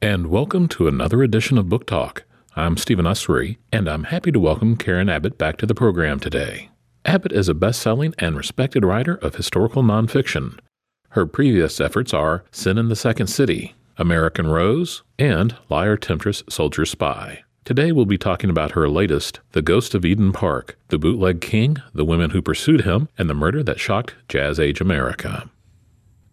and welcome to another edition of Book Talk. I'm Stephen Ussery, and I'm happy to welcome Karen Abbott back to the program today. Abbott is a best selling and respected writer of historical nonfiction. Her previous efforts are Sin in the Second City, American Rose, and Liar, Temptress, Soldier, Spy. Today we'll be talking about her latest, The Ghost of Eden Park, The Bootleg King, The Women Who Pursued Him, and the Murder That Shocked Jazz Age America.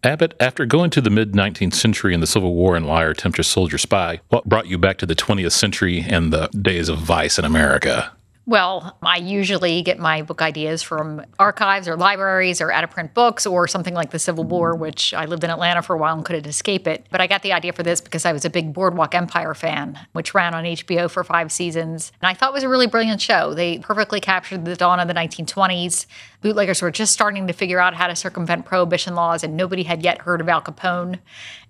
Abbott, after going to the mid 19th century and the Civil War and Liar, Temptress, Soldier, Spy, what brought you back to the 20th century and the days of vice in America? Well, I usually get my book ideas from archives or libraries or out of print books or something like the Civil War, which I lived in Atlanta for a while and couldn't escape it. But I got the idea for this because I was a big Boardwalk Empire fan, which ran on HBO for five seasons. And I thought it was a really brilliant show. They perfectly captured the dawn of the 1920s. Bootleggers were just starting to figure out how to circumvent prohibition laws, and nobody had yet heard of Al Capone.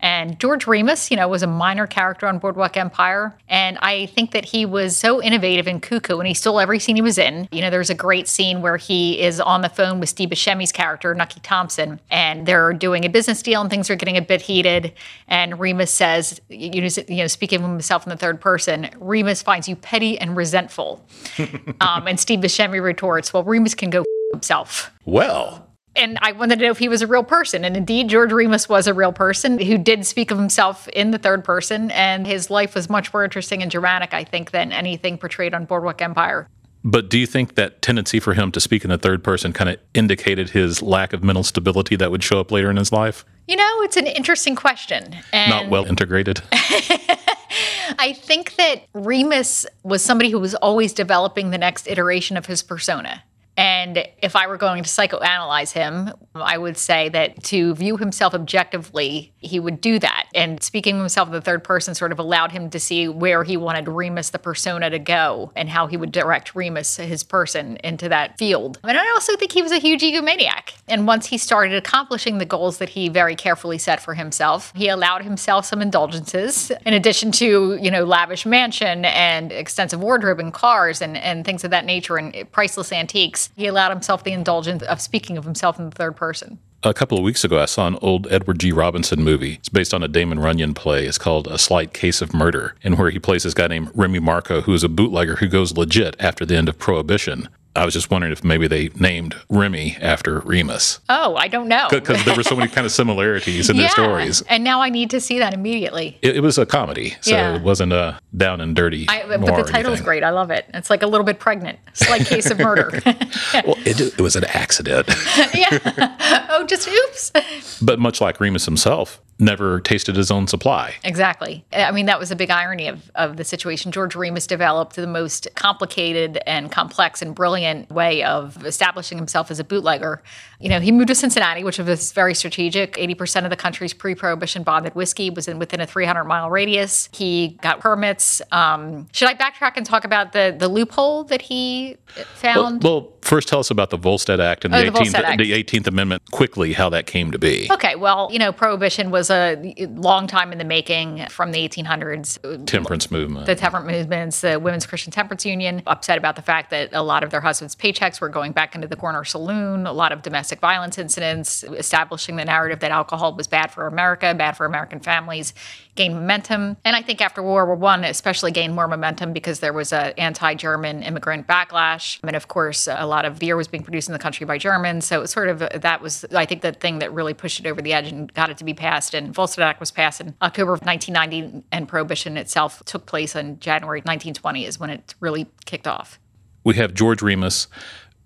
And George Remus, you know, was a minor character on Boardwalk Empire. And I think that he was so innovative and cuckoo, and he stole every scene he was in. You know, there's a great scene where he is on the phone with Steve Buscemi's character, Nucky Thompson, and they're doing a business deal and things are getting a bit heated. And Remus says, you know, speaking of himself in the third person, Remus finds you petty and resentful. um, and Steve Buscemi retorts, well, Remus can go himself. Well, and I wanted to know if he was a real person. And indeed, George Remus was a real person who did speak of himself in the third person. And his life was much more interesting and dramatic, I think, than anything portrayed on Boardwalk Empire. But do you think that tendency for him to speak in the third person kind of indicated his lack of mental stability that would show up later in his life? You know, it's an interesting question. And Not well integrated. I think that Remus was somebody who was always developing the next iteration of his persona. And if I were going to psychoanalyze him, I would say that to view himself objectively, he would do that. And speaking of himself in the third person sort of allowed him to see where he wanted Remus, the persona, to go and how he would direct Remus, his person, into that field. And I also think he was a huge egomaniac. And once he started accomplishing the goals that he very carefully set for himself, he allowed himself some indulgences in addition to, you know, lavish mansion and extensive wardrobe and cars and, and things of that nature and priceless antiques he allowed himself the indulgence of speaking of himself in the third person. A couple of weeks ago, I saw an old Edward G. Robinson movie. It's based on a Damon Runyon play. It's called A Slight Case of Murder, and where he plays this guy named Remy Marco, who is a bootlegger who goes legit after the end of Prohibition. I was just wondering if maybe they named Remy after Remus. Oh, I don't know. Because there were so many kind of similarities in yeah, their stories. And now I need to see that immediately. It, it was a comedy, so yeah. it wasn't a down and dirty. I, but the title's great. I love it. It's like a little bit pregnant. Slight case of murder. well, it, it, was an accident. yeah. Oh, just oops. But much like Remus himself, never tasted his own supply. Exactly. I mean, that was a big irony of, of the situation. George Remus developed the most complicated and complex and brilliant way of establishing himself as a bootlegger. You know, he moved to Cincinnati, which was very strategic. 80% of the country's pre prohibition bonded whiskey was in within a 300 mile radius. He got permits. Um, should I backtrack and talk about the, the loophole that he found? Well, well first tell us about the Volstead Act and oh, the, 18th, Act. the 18th Amendment, quickly, how that came to be. Okay, well, you know, prohibition was a long time in the making from the 1800s. Temperance movement. The temperance movements, the Women's Christian Temperance Union, upset about the fact that a lot of their husbands' paychecks were going back into the corner saloon, a lot of domestic violence incidents, establishing the narrative that alcohol was bad for America, bad for American families gained momentum. And I think after World War One, especially gained more momentum because there was an anti-German immigrant backlash, and of course, a lot of beer was being produced in the country by Germans. So it was sort of that was I think the thing that really pushed it over the edge and got it to be passed. And Volstead Act was passed in October of 1990, and Prohibition itself took place in January 1920 is when it really kicked off. We have George Remus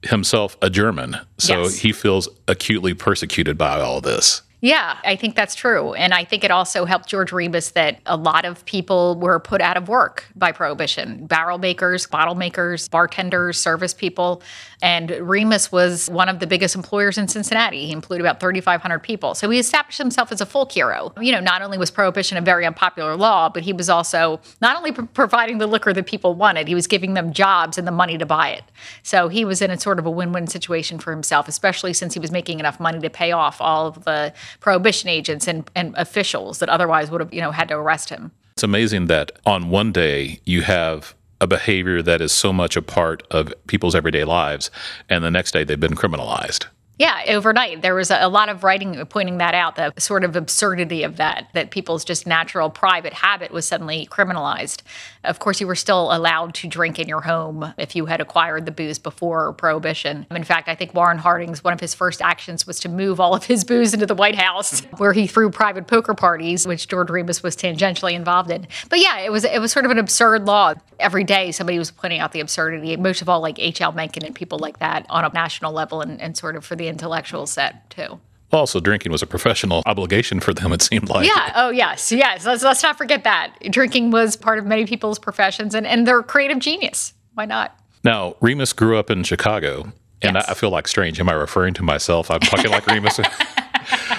himself a German, so yes. he feels acutely persecuted by all this. Yeah, I think that's true. And I think it also helped George Remus that a lot of people were put out of work by prohibition barrel makers, bottle makers, bartenders, service people. And Remus was one of the biggest employers in Cincinnati. He employed about 3,500 people. So he established himself as a folk hero. You know, not only was prohibition a very unpopular law, but he was also not only p- providing the liquor that people wanted, he was giving them jobs and the money to buy it. So he was in a sort of a win win situation for himself, especially since he was making enough money to pay off all of the prohibition agents and, and officials that otherwise would have, you know, had to arrest him. It's amazing that on one day you have a behavior that is so much a part of people's everyday lives, and the next day they've been criminalized. Yeah, overnight. There was a, lot of writing pointing that out, the sort of absurdity of that, that people's just natural private habit was suddenly criminalized. Of course, you were still allowed to drink in your home if you had acquired the booze before Prohibition. In fact, I think Warren Harding's one of his first actions was to move all of his booze into the White House, where he threw private poker parties, which George Remus was tangentially involved in. But yeah, it was it was sort of an absurd law. Every day, somebody was pointing out the absurdity. Most of all, like H.L. Mencken and people like that on a national level, and, and sort of for the intellectual set too. Also, drinking was a professional obligation for them, it seemed like. Yeah. Oh, yes. Yes. Let's, let's not forget that. Drinking was part of many people's professions and, and their creative genius. Why not? Now, Remus grew up in Chicago. And yes. I, I, feel like strange. Am I referring to myself? I'm talking like Remus.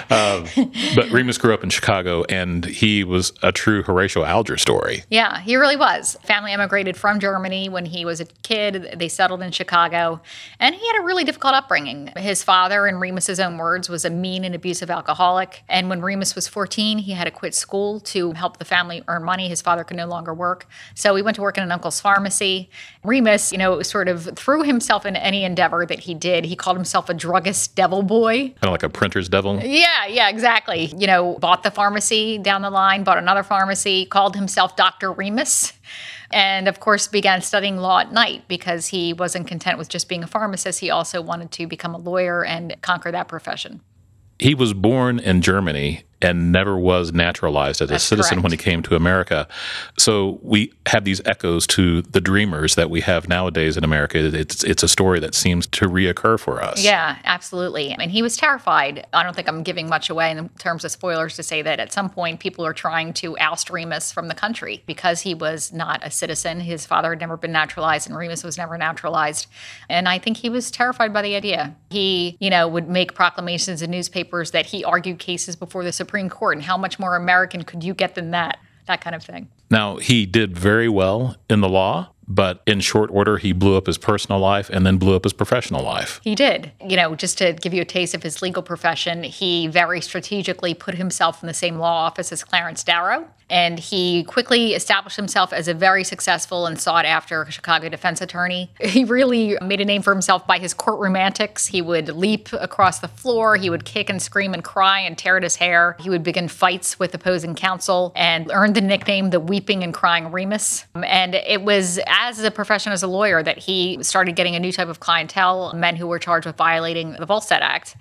uh, but Remus grew up in Chicago, and he was a true Horatio Alger story. Yeah, he really was. Family immigrated from Germany when he was a kid. They settled in Chicago, and he had a really difficult upbringing. His father, in Remus's own words, was a mean and abusive alcoholic. And when Remus was 14, he had to quit school to help the family earn money. His father could no longer work, so he went to work in an uncle's pharmacy. Remus, you know, sort of threw himself into any endeavor that he did. He called himself a druggist devil boy, kind of like a printer's devil. Yeah, yeah, exactly. You know, bought the pharmacy down the line, bought another pharmacy, called himself Dr. Remus. And of course, began studying law at night because he wasn't content with just being a pharmacist. He also wanted to become a lawyer and conquer that profession. He was born in Germany and never was naturalized as a citizen correct. when he came to America. So we have these echoes to the dreamers that we have nowadays in America. It's it's a story that seems to reoccur for us. Yeah, absolutely. And he was terrified. I don't think I'm giving much away in terms of spoilers to say that at some point people are trying to oust Remus from the country because he was not a citizen. His father had never been naturalized and Remus was never naturalized. And I think he was terrified by the idea. He, you know, would make proclamations in newspapers that he argued cases before the Supreme Supreme Court, and how much more American could you get than that? That kind of thing. Now, he did very well in the law but in short order, he blew up his personal life and then blew up his professional life. He did. You know, just to give you a taste of his legal profession, he very strategically put himself in the same law office as Clarence Darrow. And he quickly established himself as a very successful and sought after Chicago defense attorney. He really made a name for himself by his courtroom antics. He would leap across the floor, he would kick and scream and cry and tear at his hair. He would begin fights with opposing counsel and earned the nickname the Weeping and Crying Remus. And it was as a profession as a lawyer that he started getting a new type of clientele, men who were charged with violating the Volstead Act.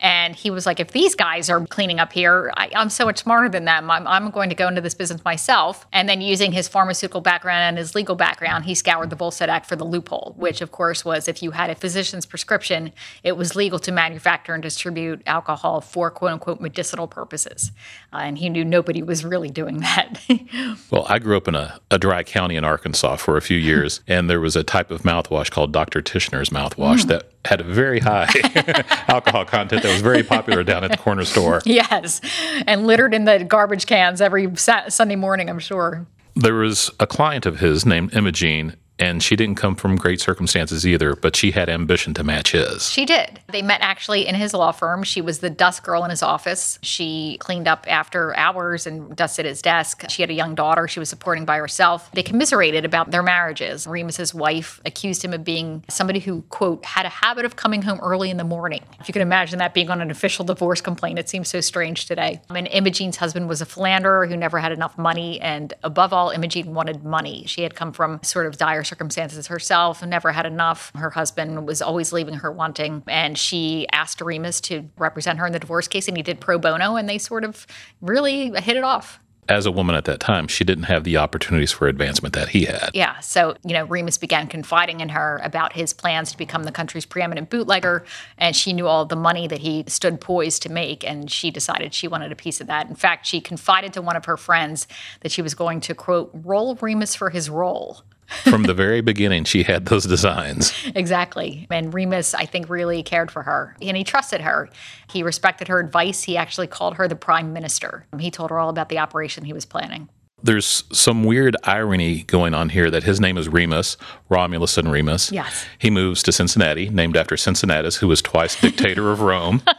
And he was like, if these guys are cleaning up here, I, am so much smarter than them. I'm, I'm, going to go into this business myself. And then using his pharmaceutical background and his legal background, he scoured the Volstead Act for the loophole, which of course was if you had a physician's prescription, it was legal to manufacture and distribute alcohol for quote unquote medicinal purposes. Uh, and he knew nobody was really doing that. well, I grew up in a, a, dry county in Arkansas for a few years, and there was a type of mouthwash called Dr. Tishner's mouthwash mm. that had a very high alcohol content that was very popular down at the corner store. Yes, and littered in the garbage cans every Sunday morning, I'm sure. There was a client of his named Imogene, and she didn't come from great circumstances either, but she had ambition to match his. She did. They met actually in his law firm. She was the dust girl in his office. She cleaned up after hours and dusted his desk. She had a young daughter she was supporting by herself. They commiserated about their marriages. Remus's wife accused him of being somebody who, quote, had a habit of coming home early in the morning. If you can imagine that being on an official divorce complaint, it seems so strange today. And Imogene's husband was a philanderer who never had enough money. And above all, Imogene wanted money. She had come from sort of dire circumstances herself, never had enough. Her husband was always leaving her wanting, and she asked Remus to represent her in the divorce case, and he did pro bono, and they sort of really hit it off as a woman at that time, she didn't have the opportunities for advancement that he had. Yeah. So, you know, Remus began confiding in her about his plans to become the country's preeminent bootlegger. And she knew all the money that he stood poised to make. And she decided she wanted a piece of that. In fact, she confided to one of her friends that she was going to, quote, roll Remus for his role. From the very beginning, she had those designs. Exactly. And Remus, I think, really cared for her and he trusted her. He respected her advice. He actually called her the prime minister. He told her all about the operation he was planning. There's some weird irony going on here that his name is Remus, Romulus and Remus. Yes. He moves to Cincinnati, named after Cincinnatus, who was twice dictator of Rome.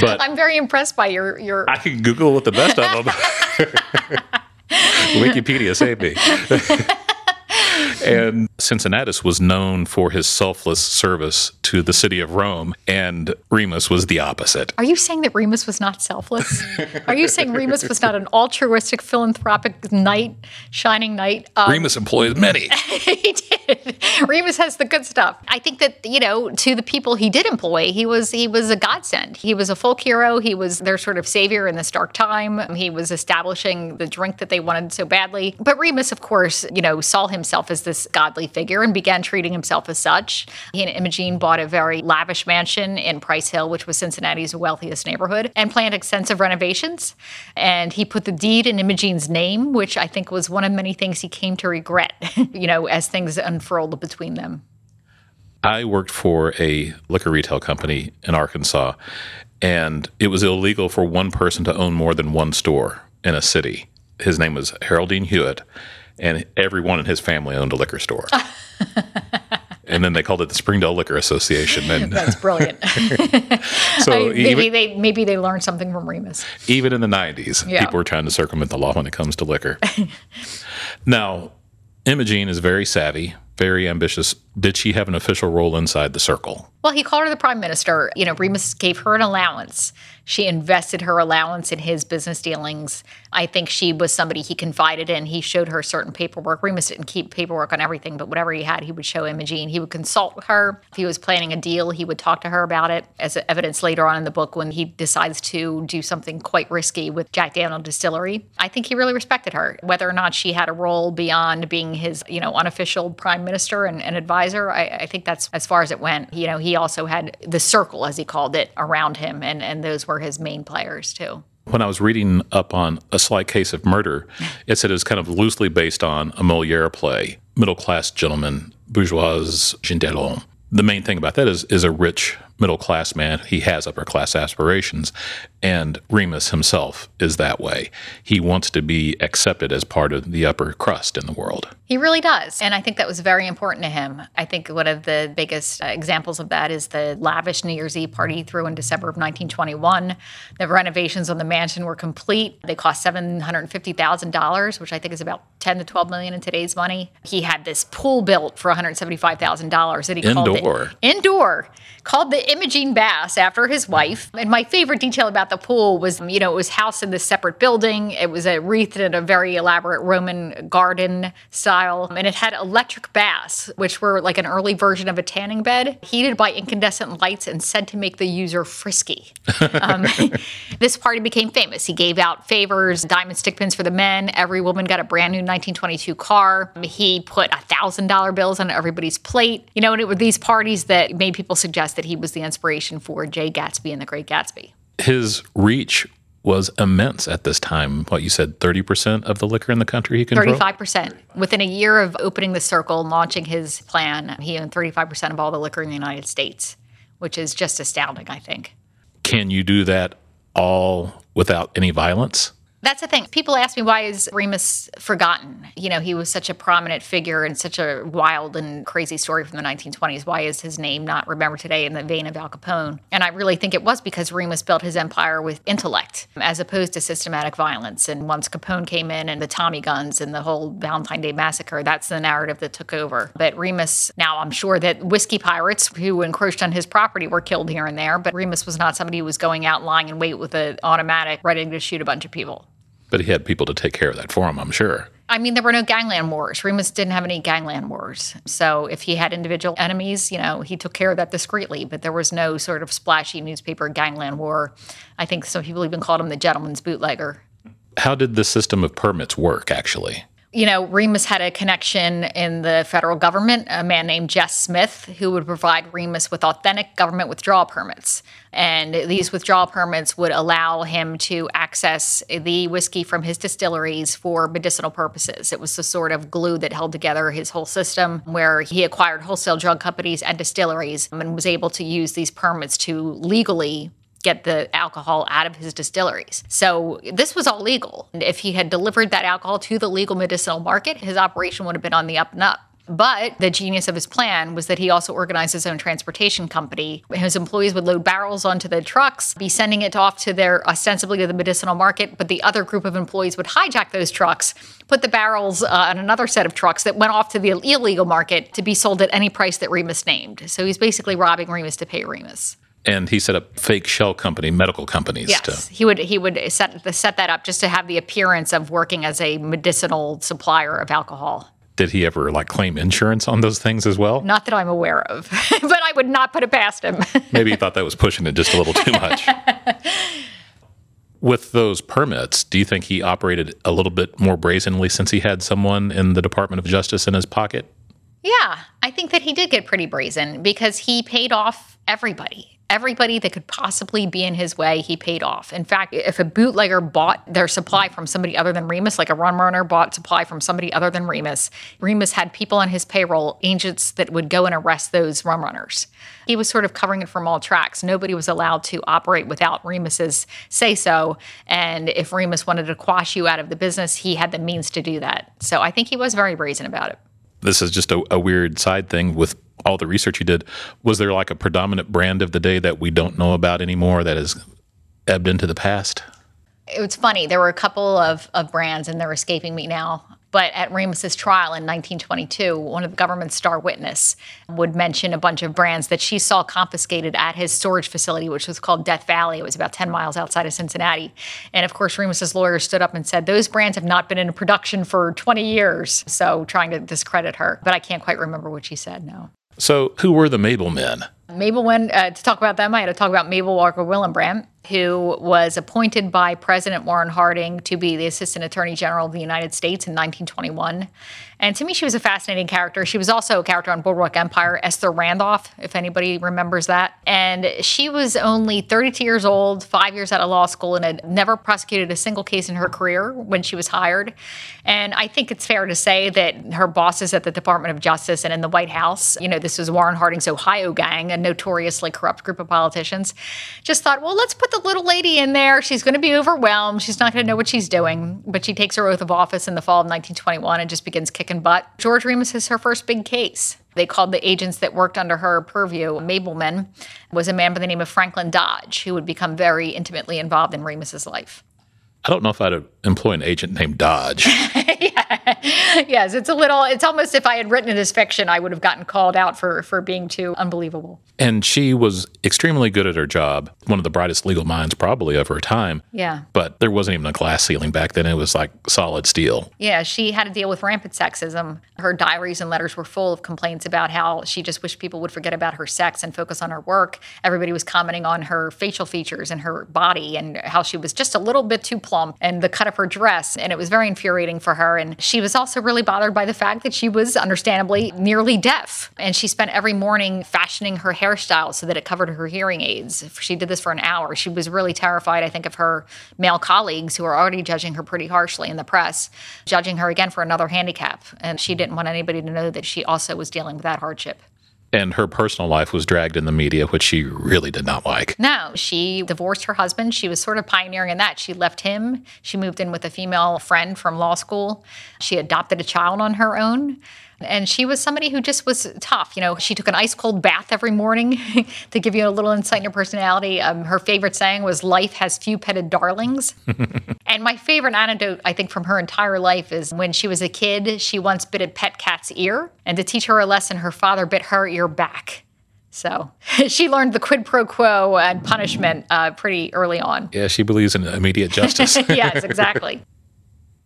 But I'm very impressed by your your I can Google with the best of them. Wikipedia saved me. and Cincinnatus was known for his selfless service to the city of Rome, and Remus was the opposite. Are you saying that Remus was not selfless? Are you saying Remus was not an altruistic, philanthropic knight, shining knight? Um, Remus employed many. he did. Remus has the good stuff. I think that you know, to the people he did employ, he was he was a godsend. He was a folk hero. He was their sort of savior in this dark time. He was establishing the drink that they wanted so badly. But Remus, of course, you know, saw himself as this godly figure and began treating himself as such. He and Imogene bought a very lavish mansion in Price Hill, which was Cincinnati's wealthiest neighborhood, and planned extensive renovations. And he put the deed in Imogene's name, which I think was one of many things he came to regret, you know, as things unfurled between them. I worked for a liquor retail company in Arkansas, and it was illegal for one person to own more than one store in a city. His name was Haroldine Hewitt, and everyone in his family owned a liquor store. and then they called it the Springdale Liquor Association. And that's brilliant. so I, maybe even, they maybe they learned something from Remus. Even in the '90s, yeah. people were trying to circumvent the law when it comes to liquor. now, Imogene is very savvy, very ambitious. Did she have an official role inside the circle? Well, he called her the prime minister. You know, Remus gave her an allowance she invested her allowance in his business dealings. I think she was somebody he confided in. He showed her certain paperwork. Remus didn't keep paperwork on everything, but whatever he had, he would show Imogene. He would consult her. If he was planning a deal, he would talk to her about it. As evidence later on in the book when he decides to do something quite risky with Jack Daniel Distillery, I think he really respected her. Whether or not she had a role beyond being his, you know, unofficial prime minister and, and advisor, I, I think that's as far as it went. You know, he also had the circle, as he called it, around him, and, and those were his main players too. When I was reading up on A Slight Case of Murder, it said it was kind of loosely based on a Moliere play, Middle Class Gentleman, Bourgeois Gentilhomme. The main thing about that is, is a rich middle class man. He has upper class aspirations. And Remus himself is that way. He wants to be accepted as part of the upper crust in the world. He really does. And I think that was very important to him. I think one of the biggest uh, examples of that is the lavish New Year's Eve party he threw in December of 1921. The renovations on the mansion were complete. They cost $750,000, which I think is about 10 to 12 million in today's money. He had this pool built for $175,000 that he indoor. called it indoor, called the Imogene Baths after his wife. And my favorite detail about the pool was, you know, it was housed in this separate building. It was a wreathed in a very elaborate Roman garden style. And it had electric baths, which were like an early version of a tanning bed, heated by incandescent lights and said to make the user frisky. Um, this party became famous. He gave out favors, diamond stick pins for the men. Every woman got a brand new 1922 car. He put $1,000 bills on everybody's plate. You know, and it were these parties that made people suggest that he was the inspiration for Jay Gatsby and the Great Gatsby. His reach was immense at this time. What you said, 30% of the liquor in the country he controlled? 35%. Within a year of opening the circle and launching his plan, he owned 35% of all the liquor in the United States, which is just astounding, I think. Can you do that all without any violence? That's the thing. People ask me why is Remus forgotten? You know, he was such a prominent figure and such a wild and crazy story from the 1920s. Why is his name not remembered today in the vein of Al Capone? And I really think it was because Remus built his empire with intellect as opposed to systematic violence. And once Capone came in and the Tommy guns and the whole Valentine Day massacre, that's the narrative that took over. But Remus, now I'm sure that whiskey pirates who encroached on his property were killed here and there, but Remus was not somebody who was going out lying in wait with an automatic ready to shoot a bunch of people. But he had people to take care of that for him, I'm sure. I mean, there were no gangland wars. Remus didn't have any gangland wars. So if he had individual enemies, you know, he took care of that discreetly, but there was no sort of splashy newspaper gangland war. I think some people even called him the gentleman's bootlegger. How did the system of permits work, actually? You know, Remus had a connection in the federal government, a man named Jess Smith, who would provide Remus with authentic government withdrawal permits. And these withdrawal permits would allow him to access the whiskey from his distilleries for medicinal purposes. It was the sort of glue that held together his whole system, where he acquired wholesale drug companies and distilleries and was able to use these permits to legally get the alcohol out of his distilleries. So this was all legal. And if he had delivered that alcohol to the legal medicinal market, his operation would have been on the up and up. But the genius of his plan was that he also organized his own transportation company. His employees would load barrels onto the trucks, be sending it off to their ostensibly to the medicinal market, but the other group of employees would hijack those trucks, put the barrels uh, on another set of trucks that went off to the illegal market to be sold at any price that Remus named. So he's basically robbing Remus to pay Remus and he set up fake shell company medical companies. Yes, to- he would he would set set that up just to have the appearance of working as a medicinal supplier of alcohol. Did he ever like claim insurance on those things as well? Not that I'm aware of, but I would not put it past him. Maybe he thought that was pushing it just a little too much. With those permits, do you think he operated a little bit more brazenly since he had someone in the Department of Justice in his pocket? Yeah, I think that he did get pretty brazen because he paid off everybody everybody that could possibly be in his way, he paid off. In fact, if a bootlegger bought their supply from somebody other than Remus, like a rum runner bought supply from somebody other than Remus, Remus had people on his payroll, agents that would go and arrest those rum runners. He was sort of covering it from all tracks. Nobody was allowed to operate without Remus's say so. And if Remus wanted to quash you out of the business, he had the means to do that. So I think he was very brazen about it. This is just a, a weird side thing with all the research you did, was there like a predominant brand of the day that we don't know about anymore that has ebbed into the past? It was funny. There were a couple of, of brands, and they're escaping me now. But at Remus's trial in 1922, one of the government's star witness would mention a bunch of brands that she saw confiscated at his storage facility, which was called Death Valley. It was about 10 miles outside of Cincinnati. And of course, Remus's lawyer stood up and said, Those brands have not been in production for 20 years. So trying to discredit her. But I can't quite remember what she said, no. So, who were the Mabel men? Mabel, when uh, to talk about them, I had to talk about Mabel Walker Willebrandt who was appointed by President Warren Harding to be the Assistant Attorney General of the United States in 1921. And to me, she was a fascinating character. She was also a character on Boardwalk Empire, Esther Randolph, if anybody remembers that. And she was only 32 years old, five years out of law school, and had never prosecuted a single case in her career when she was hired. And I think it's fair to say that her bosses at the Department of Justice and in the White House, you know, this was Warren Harding's Ohio gang, a notoriously corrupt group of politicians, just thought, well, let's put the the little lady in there. She's going to be overwhelmed. She's not going to know what she's doing. But she takes her oath of office in the fall of 1921 and just begins kicking butt. George Remus is her first big case. They called the agents that worked under her purview Mabelmen, was a man by the name of Franklin Dodge, who would become very intimately involved in Remus's life. I don't know if I'd employ an agent named Dodge. yeah. Yes, it's a little. It's almost if I had written it as fiction, I would have gotten called out for for being too unbelievable. And she was extremely good at her job, one of the brightest legal minds probably of her time. Yeah. But there wasn't even a glass ceiling back then. It was like solid steel. Yeah, she had to deal with rampant sexism. Her diaries and letters were full of complaints about how she just wished people would forget about her sex and focus on her work. Everybody was commenting on her facial features and her body and how she was just a little bit too plump and the cut of her dress. And it was very infuriating for her. And she was also really bothered by the fact that she was understandably nearly deaf. And she spent every morning fashioning her hairstyle so that it covered her hearing aids. She did this for an hour. She was really terrified, I think, of her male colleagues who were already judging her pretty harshly in the press, judging her again for another handicap. And she didn't want anybody to know that she also was dealing with that hardship. And her personal life was dragged in the media, which she really did not like. No, she divorced her husband. She was sort of pioneering in that. She left him. She moved in with a female friend from law school. She adopted a child on her own. And she was somebody who just was tough. You know, she took an ice cold bath every morning to give you a little insight in her personality. Um, her favorite saying was, Life has few petted darlings. and my favorite anecdote, I think, from her entire life is when she was a kid, she once bit a pet cat's ear. And to teach her a lesson, her father bit her ear back. So she learned the quid pro quo and punishment uh, pretty early on. Yeah, she believes in immediate justice. yes, exactly.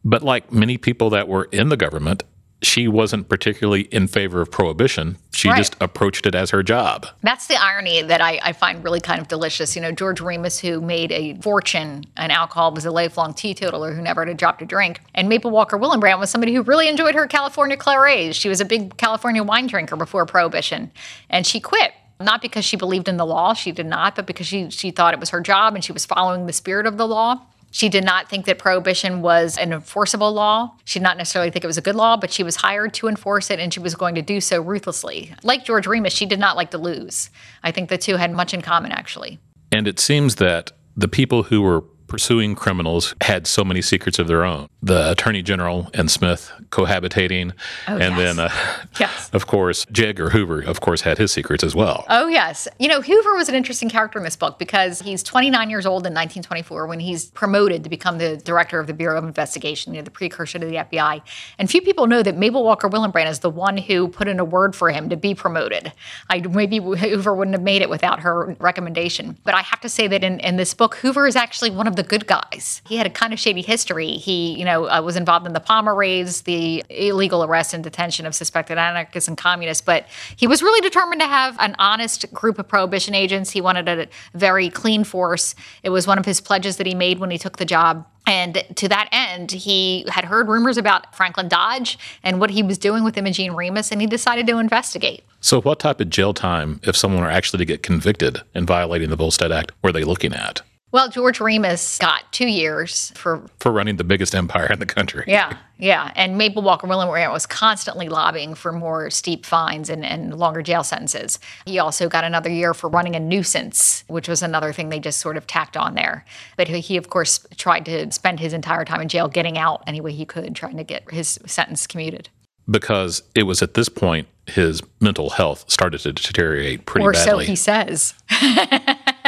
but like many people that were in the government, she wasn't particularly in favor of prohibition. She right. just approached it as her job. That's the irony that I, I, find really kind of delicious. You know, George Remus, who made a fortune in alcohol, was a lifelong teetotaler who never had dropped a drop to drink. And Mabel Walker Willebrandt was somebody who really enjoyed her California Clarets. She was a big California wine drinker before Prohibition. And she quit not because she believed in the law, she did not, but because she, she thought it was her job and she was following the spirit of the law. She did not think that prohibition was an enforceable law. She did not necessarily think it was a good law, but she was hired to enforce it and she was going to do so ruthlessly. Like George Remus, she did not like to lose. I think the two had much in common, actually. And it seems that the people who were pursuing criminals had so many secrets of their own. The Attorney General and Smith cohabitating. Oh, and yes. then, uh, Yes. of course, J. Edgar Hoover, of course, had his secrets as well. Oh, yes. You know, Hoover was an interesting character in this book because he's 29 years old in 1924 when he's promoted to become the director of the Bureau of Investigation, you know, the precursor to the FBI. And few people know that Mabel Walker Willebrandt is the one who put in a word for him to be promoted. I, maybe Hoover wouldn't have made it without her recommendation. But I have to say that in, in this book, Hoover is actually one of the good guys. He had a kind of shady history. He, you know, uh, was involved in the Palmer raids, the illegal arrest and detention of suspected anarchists and communists, but he was really determined to have an honest group of prohibition agents. He wanted a very clean force. It was one of his pledges that he made when he took the job. And to that end, he had heard rumors about Franklin Dodge and what he was doing with Imogene Remus, and he decided to investigate. So, what type of jail time, if someone were actually to get convicted in violating the Volstead Act, were they looking at Well, George Remus got two years for for running the biggest empire in the country? Yeah, yeah. And Mabel Walker Willebrandt was constantly lobbying for more steep fines and, and longer jail sentences. He also got another year for running a nuisance, which was another thing they just sort of tacked on there. But he, he, of course, tried to spend his entire time in jail getting out any way he could, trying to get his sentence commuted. Because it was at this point his mental health started to deteriorate pretty or badly. Or so he says.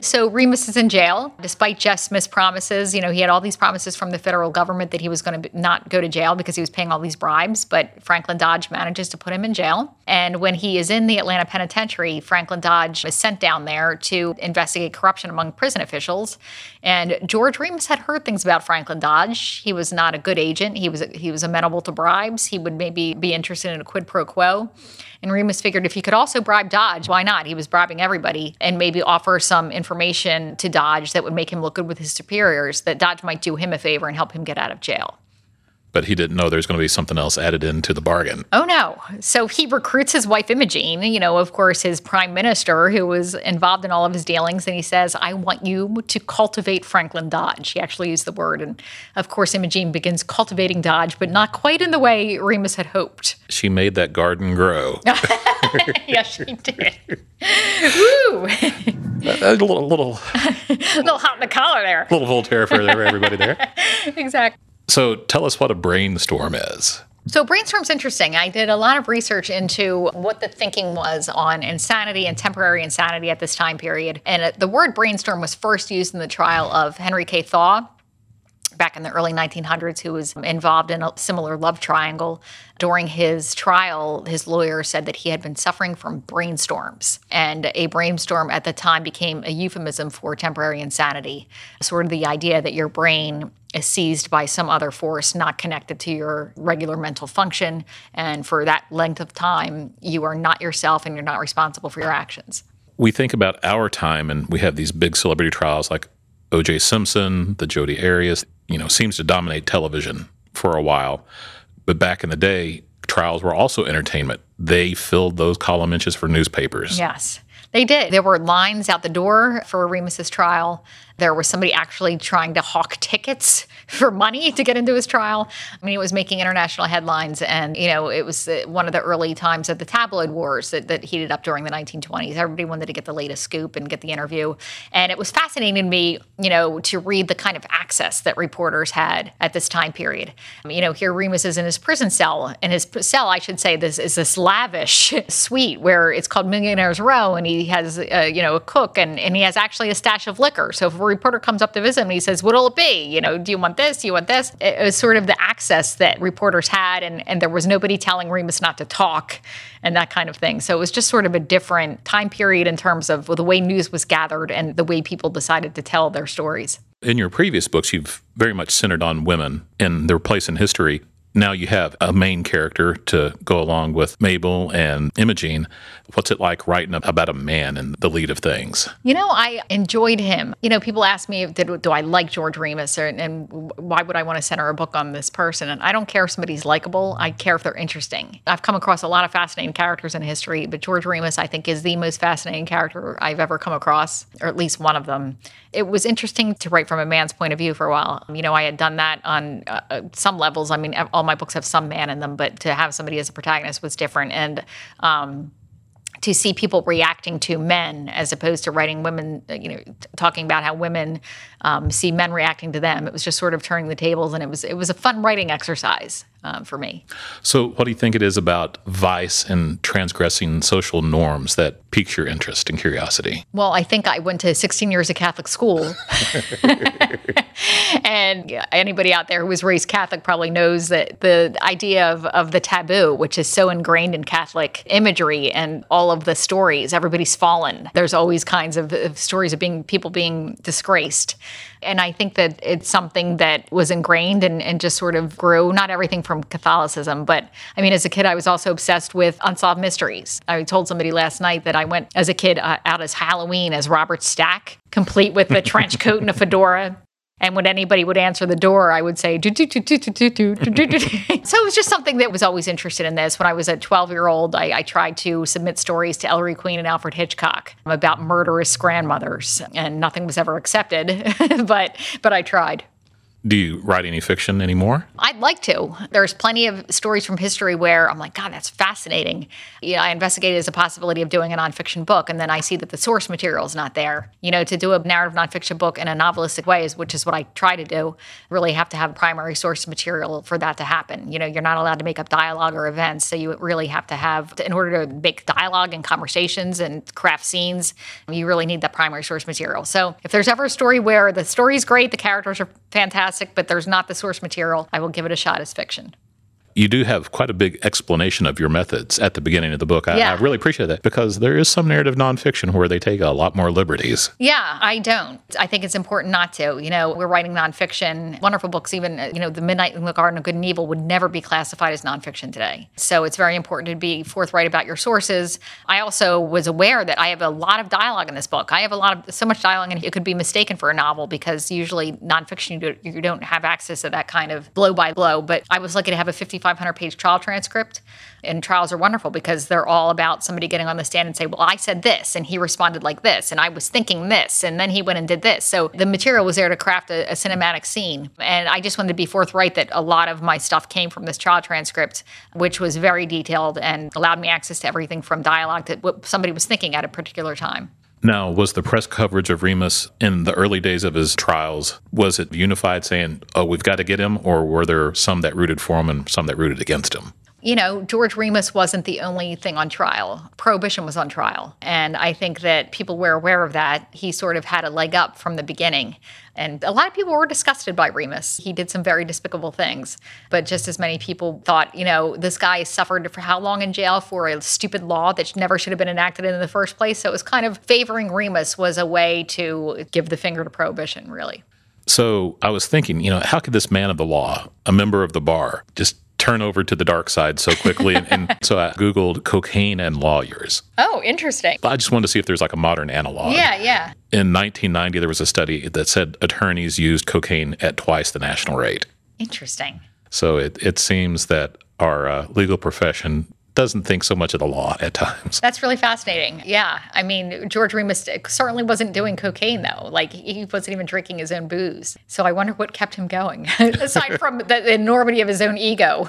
so Remus is in jail, despite Jess Smith's promises. You know, he had all these promises from the federal government that he was going to not go to jail because he was paying all these bribes. But Franklin Dodge manages to put him in jail. And when he is in the Atlanta penitentiary, Franklin Dodge is sent down there to investigate corruption among prison officials. And George Remus had heard things about Franklin Dodge. He was not a good agent. He was he was amenable to bribes. He would maybe be interested in a quid pro quo. And Remus figured if he could also bribe Dodge, why not? He was bribing everybody and maybe offer some information to Dodge that would make him look good with his superiors, that Dodge might do him a favor and help him get out of jail. But he didn't know there's going to be something else added into the bargain. Oh no. So he recruits his wife Imogene, you know, of course, his prime minister who was involved in all of his dealings. And he says, I want you to cultivate Franklin Dodge. He actually used the word. And of course, Imogene begins cultivating Dodge, but not quite in the way Remus had hoped. She made that garden grow. yes, she did. Woo! a little, little, a little hot in the collar there. A little Voltaire for everybody there. exactly. So tell us what a brainstorm is. So, brainstorm's interesting. I did a lot of research into what the thinking was on insanity and temporary insanity at this time period. And the word brainstorm was first used in the trial of Henry K. Thaw back in the early 1900s, who was involved in a similar love triangle. During his trial, his lawyer said that he had been suffering from brainstorms. And a brainstorm at the time became a euphemism for temporary insanity, sort of the idea that your brain is seized by some other force not connected to your regular mental function. And for that length of time, you are not yourself and you're not responsible for your actions. We think about our time and we have these big celebrity trials like O.J. Simpson, the Jodi Arias, you know, seems to dominate television for a while. But back in the day, trials were also entertainment. They filled those column inches for newspapers. Yes. They did. There were lines out the door for Remus's trial. There was somebody actually trying to hawk tickets for money to get into his trial. I mean, it was making international headlines, and you know, it was one of the early times of the tabloid wars that, that heated up during the 1920s. Everybody wanted to get the latest scoop and get the interview, and it was fascinating to me, you know, to read the kind of access that reporters had at this time period. You know, here Remus is in his prison cell, and his cell, I should say, this is this lavish suite where it's called Millionaires Row, and he has, uh, you know, a cook, and and he has actually a stash of liquor. So if reporter comes up to visit him and he says, What'll it be? You know, do you want this? Do you want this? It was sort of the access that reporters had, and, and there was nobody telling Remus not to talk and that kind of thing. So it was just sort of a different time period in terms of the way news was gathered and the way people decided to tell their stories. In your previous books, you've very much centered on women and their place in history. Now you have a main character to go along with Mabel and Imogene. What's it like writing about a man in the lead of things? You know, I enjoyed him. You know, people ask me, did, do I like George Remus or, and why would I want to center a book on this person? And I don't care if somebody's likable. I care if they're interesting. I've come across a lot of fascinating characters in history, but George Remus, I think, is the most fascinating character I've ever come across, or at least one of them. It was interesting to write from a man's point of view for a while. You know, I had done that on uh, some levels. I mean, all my books have some man in them, but to have somebody as a protagonist was different. And, um, to see people reacting to men as opposed to writing women, you know, talking about how women um, see men reacting to them. It was just sort of turning the tables, and it was it was a fun writing exercise um, for me. So, what do you think it is about vice and transgressing social norms that piques your interest and curiosity? Well, I think I went to 16 years of Catholic school. and anybody out there who was raised Catholic probably knows that the idea of, of the taboo, which is so ingrained in Catholic imagery and all of the stories, everybody's fallen. There's always kinds of, of stories of being people being disgraced. And I think that it's something that was ingrained and, and just sort of grew, not everything from Catholicism, but I mean, as a kid, I was also obsessed with unsolved mysteries. I told somebody last night that I went as a kid uh, out as Halloween as Robert Stack, complete with a trench coat and a fedora. And when anybody would answer the door, I would say, so it was just something that was always interested in this. When I was a 12 year old, I, I, tried to submit stories to Ellery Queen and Alfred Hitchcock about murderous grandmothers, and nothing was ever accepted, but, but I tried. Do you write any fiction anymore? I'd like to. There's plenty of stories from history where I'm like, God, that's fascinating. You know, I investigated as a possibility of doing a nonfiction book, and then I see that the source material is not there. You know, to do a narrative nonfiction book in a novelistic way, which is what I try to do, really have to have primary source material for that to happen. You know, you're not allowed to make up dialogue or events, so you really have to have, in order to make dialogue and conversations and craft scenes, you really need that primary source material. So if there's ever a story where the story's great, the characters are fantastic, fantastic, but there's not the source material, I will give it a shot. As fiction you do have quite a big explanation of your methods at the beginning of the book. I, yeah. I, really appreciate that because there is some narrative nonfiction where they take a lot more liberties. Yeah, I don't. I think it's important not to. You know, we're writing nonfiction, wonderful books, even, uh, you know, The Midnight in the Garden of Good and Evil would never be classified as nonfiction today. So it's very important to be forthright about your sources. I also was aware that I have a lot of dialogue in this book. I have a lot of, so much dialogue, and it could be mistaken for a novel because usually nonfiction, you don't have access to that kind of blow by blow. But I was lucky to have a 55 500 page trial transcript. And trials are wonderful because they're all about somebody getting on the stand and say, Well, I said this, and he responded like this, and I was thinking this, and then he went and did this. So the material was there to craft a, a cinematic scene. And I just wanted to be forthright that a lot of my stuff came from this trial transcript, which was very detailed and allowed me access to everything from dialogue to what somebody was thinking at a particular time. Now, was the press coverage of Remus in the early days of his trials, was it unified saying, oh, we've got to get him, or were there some that rooted for him and some that rooted against him? You know, George Remus wasn't the only thing on trial. Prohibition was on trial. And I think that people were aware of that. He sort of had a leg up from the beginning. And a lot of people were disgusted by Remus. He did some very despicable things. But just as many people thought, you know, this guy suffered for how long in jail for a stupid law that never should have been enacted in the first place. So it was kind of favoring Remus was a way to give the finger to prohibition, really. So I was thinking, you know, how could this man of the law, a member of the bar, just turn over to the dark side so quickly. and, and, so I Googled cocaine and lawyers. Oh, interesting. I just wanted to see if there's like a modern analog. Yeah, yeah. In 1990, there was a study that said attorneys used cocaine at twice the national rate. Interesting. So it, it seems that our uh, legal profession doesn't think so much of the law at times. That's really fascinating. Yeah. I mean, George Remus certainly wasn't doing cocaine, though. Like, he wasn't even drinking his own booze. So I wonder what kept him going, aside from the enormity of his own ego.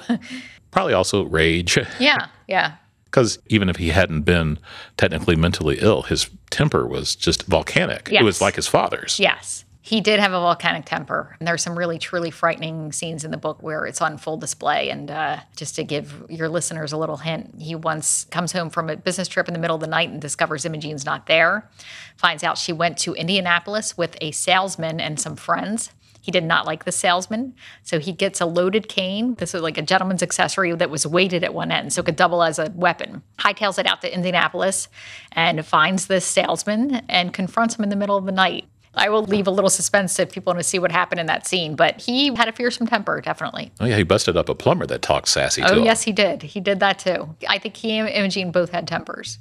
Probably also rage. Yeah. Yeah. Because even if he hadn't been technically mentally ill, his temper was just volcanic. Yes. It was like his father's. Yes he did have a volcanic temper. And there's some really truly frightening scenes in the book where it's on full display. And uh, just to give your listeners a little hint, he once comes home from a business trip in the middle of the night and discovers Imogene's not there. Finds out she went to Indianapolis with a salesman and some friends. He did not like the salesman. So he gets a loaded cane. This is like a gentleman's accessory that was weighted at one end, so it could double as a weapon. Hightails it out to Indianapolis and finds this salesman and confronts him in the middle of the night. I will leave a little suspense if people want to see what happened in that scene. But he had a fearsome temper, definitely. Oh yeah, he busted up a plumber that talked sassy. Oh, too. Oh yes, he did. He did that too. I think he and Imogene both had tempers,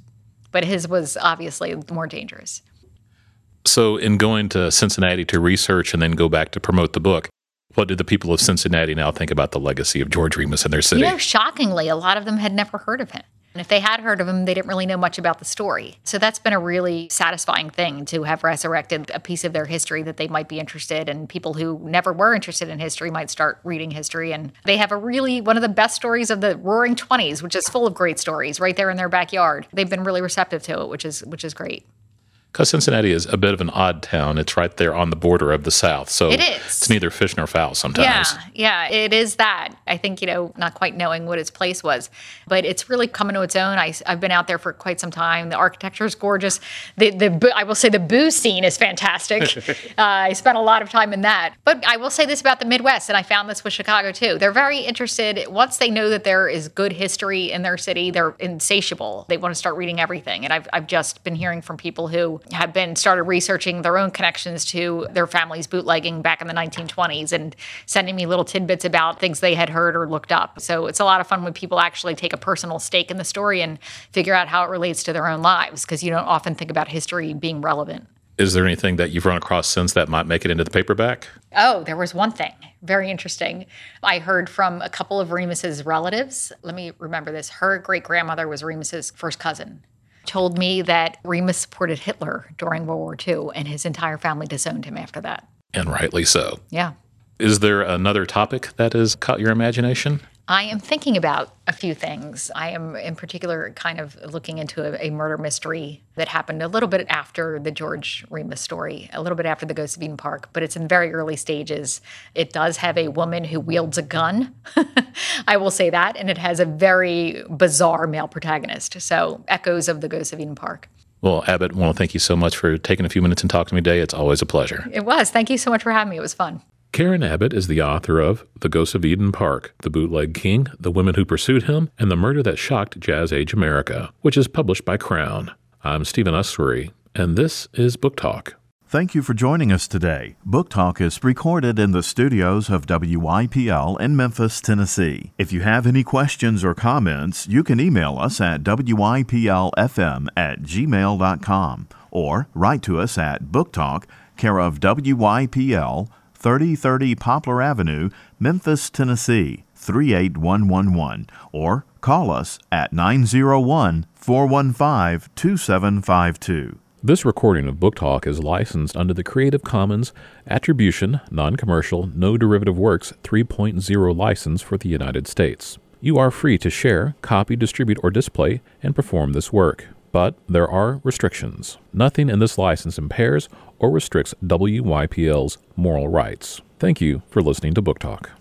but his was obviously more dangerous. So, in going to Cincinnati to research and then go back to promote the book, what did the people of Cincinnati now think about the legacy of George Remus in their city? You know, shockingly, a lot of them had never heard of him. And if they had heard of him, they didn't really know much about the story. So that's been a really satisfying thing to have resurrected a piece of their history that they might be interested in. People who never were interested in history might start reading history. And they have a really, one of the best stories of the roaring 20s, which is full of great stories right there in their backyard. They've been really receptive to it, which is, which is great because Cincinnati is a bit of an odd town. It's right there on the border of the South, so it is. It's neither fish nor fowl sometimes. Yeah, yeah, it is that. I think you know, not quite knowing what its place was, but it's really coming to its own. I, have been out there for quite some time. The architecture is gorgeous. The the I will say the booze scene is fantastic. uh, I spent a lot of time in that. But I will say this about the Midwest, and I found this with Chicago too. They're very interested once they know that there is good history in their city. They're insatiable. They want to start reading everything, and I've I've just been hearing from people who have been started researching their own connections to their family's bootlegging back in the 1920s and sending me little tidbits about things they had heard or looked up. So it's a lot of fun when people actually take a personal stake in the story and figure out how it relates to their own lives because you don't often think about history being relevant. Is there anything that you've run across since that might make it into the paperback? Oh, there was one thing very interesting. I heard from a couple of Remus's relatives. Let me remember this. Her great grandmother was Remus's first cousin told me that Remus supported Hitler during World War II, and his entire family disowned him after that. And rightly so. Yeah. Is there another topic that has caught your imagination? I am thinking about a few things. I am, in particular, kind of looking into a, a, murder mystery that happened a little bit after the George Remus story, a little bit after the Ghost of Eden Park, but it's in very early stages. It does have a woman who wields a gun. I will say that. And it has a very bizarre male protagonist. So, echoes of the Ghost of Eden Park. Well, Abbott, I want to thank you so much for taking a few minutes and talking to me today. It's always a pleasure. It was. Thank you so much for having me. It was fun. Karen Abbott is the author of The Ghosts of Eden Park, The Bootleg King, The Women Who Pursued Him, and The Murder That Shocked Jazz Age America, which is published by Crown. I'm Stephen Usery, and this is Book Talk. Thank you for joining us today. Book Talk is recorded in the studios of WYPL in Memphis, Tennessee. If you have any questions or comments, you can email us at WYPLFM at gmail.com or write to us at Book Talk, care of WYPL. 3030 Poplar Avenue, Memphis, Tennessee 38111, or call us at 901 415 2752. This recording of Book Talk is licensed under the Creative Commons Attribution, Non Commercial, No Derivative Works 3.0 license for the United States. You are free to share, copy, distribute, or display and perform this work but there are restrictions. Nothing in this license impairs or restricts WYPL's moral rights. Thank you for listening to Book Talk.